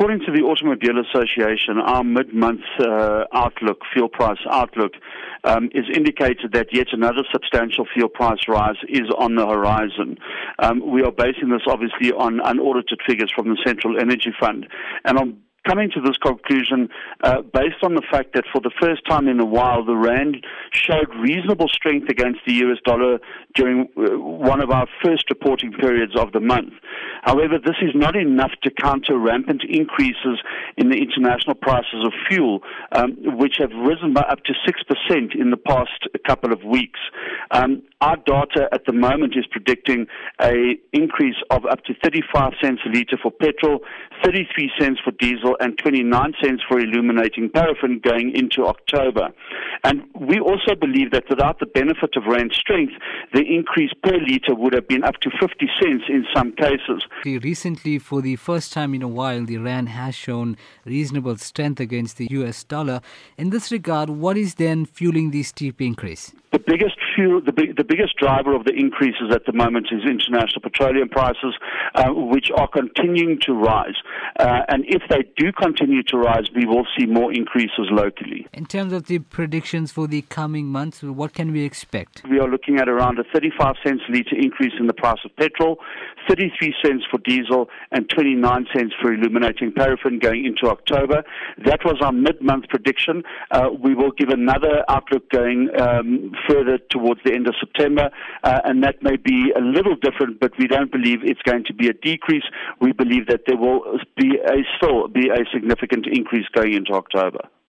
According to the Automobile Association, our mid-month uh, outlook, fuel price outlook, um, is indicated that yet another substantial fuel price rise is on the horizon. Um, we are basing this obviously on unaudited figures from the Central Energy Fund, and on coming to this conclusion uh, based on the fact that for the first time in a while the rand showed reasonable strength against the US dollar during uh, one of our first reporting periods of the month. However, this is not enough to counter rampant increases in the international prices of fuel, um, which have risen by up to 6% in the past couple of weeks. Um, our data at the moment is predicting a increase of up to 35 cents a litre for petrol, 33 cents for diesel, and 29 cents for illuminating paraffin going into October. And we also believe that without the benefit of rand strength, the increase per litre would have been up to 50 cents in some cases. Recently, for the first time in a while, the rand has shown reasonable strength against the US dollar. In this regard, what is then fueling the steep increase? The biggest fuel, the, big, the biggest driver of the increases at the moment is international petroleum prices, uh, which are continuing to rise. Uh, and if they do continue to rise, we will see more increases locally. In terms of the predictions for the coming months, what can we expect? We are looking at around a 35 cents litre increase in the price of petrol, 33 cents for diesel, and 29 cents for illuminating paraffin going into October. That was our mid-month prediction. Uh, we will give another outlook going um, further towards the end of September, uh, and that may be a little different, but we don't believe it's going to be a decrease. We believe that there will be a, still be a significant increase going into October.